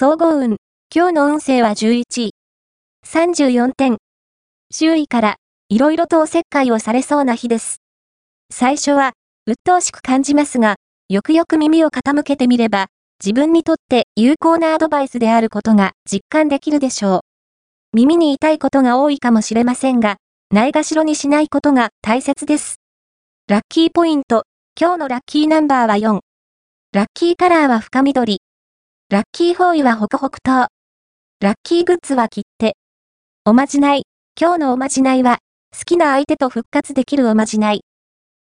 総合運。今日の運勢は11位。34点。周囲から、いろいろとおせっかいをされそうな日です。最初は、鬱陶しく感じますが、よくよく耳を傾けてみれば、自分にとって有効なアドバイスであることが実感できるでしょう。耳に痛いことが多いかもしれませんが、ないがしろにしないことが大切です。ラッキーポイント。今日のラッキーナンバーは4。ラッキーカラーは深緑。ラッキーフォーイはホクホク糖。ラッキーグッズは切手。おまじない。今日のおまじないは、好きな相手と復活できるおまじない。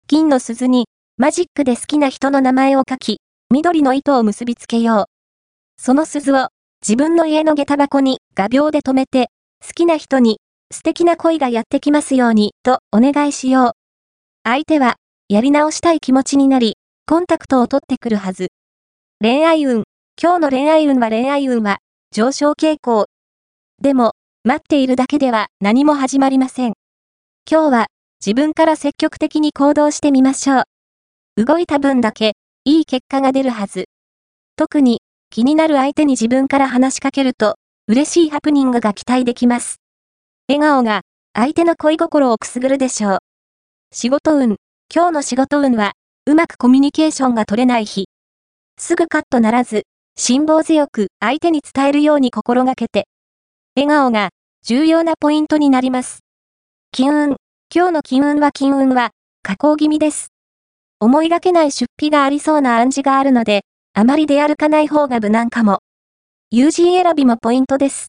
金の鈴に、マジックで好きな人の名前を書き、緑の糸を結びつけよう。その鈴を、自分の家の下駄箱に画鋲で止めて、好きな人に、素敵な恋がやってきますように、とお願いしよう。相手は、やり直したい気持ちになり、コンタクトを取ってくるはず。恋愛運。今日の恋愛運は恋愛運は、上昇傾向。でも、待っているだけでは何も始まりません。今日は、自分から積極的に行動してみましょう。動いた分だけ、いい結果が出るはず。特に、気になる相手に自分から話しかけると、嬉しいハプニングが期待できます。笑顔が、相手の恋心をくすぐるでしょう。仕事運。今日の仕事運は、うまくコミュニケーションが取れない日。すぐカットならず、辛抱強く相手に伝えるように心がけて。笑顔が重要なポイントになります。金運。今日の金運は金運は、加工気味です。思いがけない出費がありそうな暗示があるので、あまり出歩かない方が無難かも。友人選びもポイントです。